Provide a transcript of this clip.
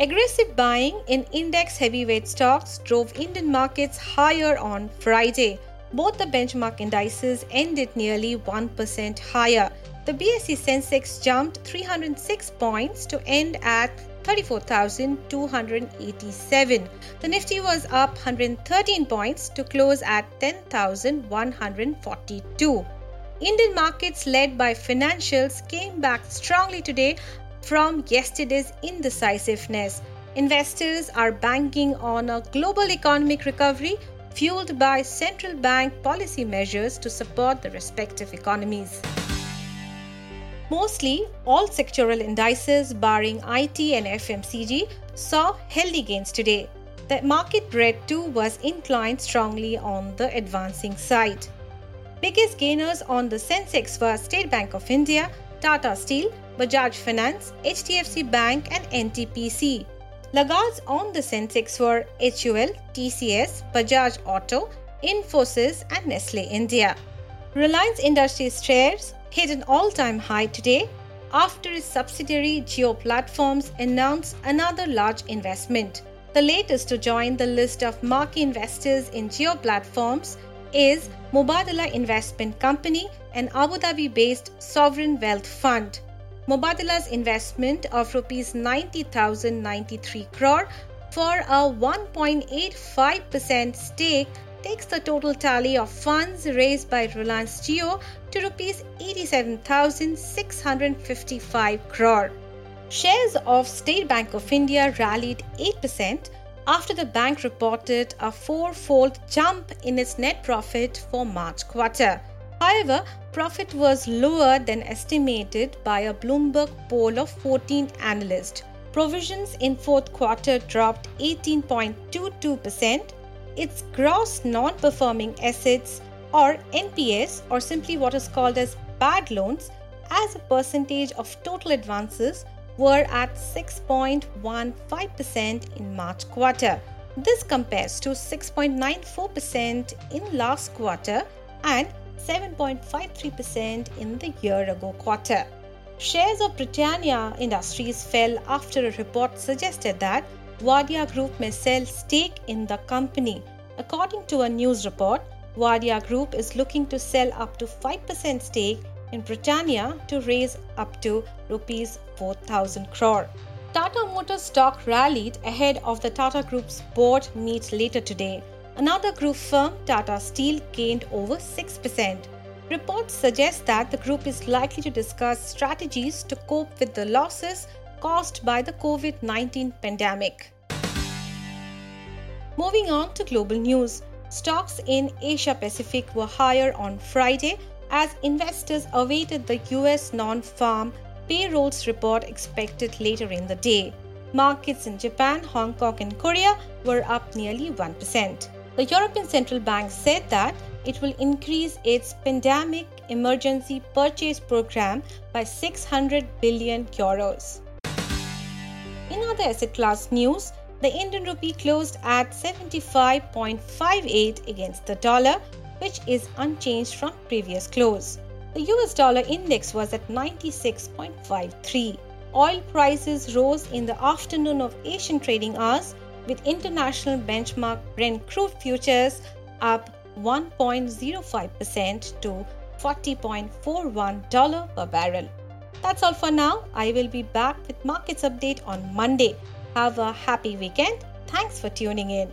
Aggressive buying in index heavyweight stocks drove Indian markets higher on Friday. Both the benchmark indices ended nearly 1% higher. The BSE Sensex jumped 306 points to end at 34,287. The Nifty was up 113 points to close at 10,142. Indian markets led by financials came back strongly today from yesterday's indecisiveness. Investors are banking on a global economic recovery fueled by central bank policy measures to support the respective economies. Mostly, all sectoral indices barring IT and FMCG saw healthy gains today. The market breadth too was inclined strongly on the advancing side. Biggest gainers on the Sensex were State Bank of India, Tata Steel, Bajaj Finance, HDFC Bank, and NTPC. Laggards on the Sensex were HUL, TCS, Bajaj Auto, Infosys, and Nestle India. Reliance Industries shares hit an all time high today after its subsidiary Jio Platforms announced another large investment. The latest to join the list of marquee investors in Jio Platforms is Mubadala Investment Company, an Abu Dhabi based sovereign wealth fund. Mubadala's investment of rupees 90,093 crore for a 1.85% stake takes the total tally of funds raised by Reliance Jio to rupees 87,655 crore. Shares of State Bank of India rallied 8% after the bank reported a four-fold jump in its net profit for March quarter. However, profit was lower than estimated by a Bloomberg poll of 14 analysts. Provisions in fourth quarter dropped 18.22%. Its gross non-performing assets or NPS or simply what is called as bad loans as a percentage of total advances were at 6.15% in March quarter. This compares to 6.94% in last quarter and 7.53% in the year ago quarter. Shares of Britannia Industries fell after a report suggested that Wadia Group may sell stake in the company. According to a news report, Wadia Group is looking to sell up to 5% stake in Britannia to raise up to rupees 4000 crore. Tata Motors stock rallied ahead of the Tata Group's board meet later today. Another group firm, Tata Steel, gained over 6%. Reports suggest that the group is likely to discuss strategies to cope with the losses caused by the COVID 19 pandemic. Moving on to global news, stocks in Asia Pacific were higher on Friday as investors awaited the US non farm payrolls report expected later in the day. Markets in Japan, Hong Kong, and Korea were up nearly 1%. The European Central Bank said that it will increase its pandemic emergency purchase program by 600 billion euros. In other asset class news, the Indian rupee closed at 75.58 against the dollar, which is unchanged from previous close. The US dollar index was at 96.53. Oil prices rose in the afternoon of Asian trading hours with international benchmark Brent crude futures up 1.05% to $40.41 per barrel. That's all for now. I will be back with markets update on Monday. Have a happy weekend. Thanks for tuning in.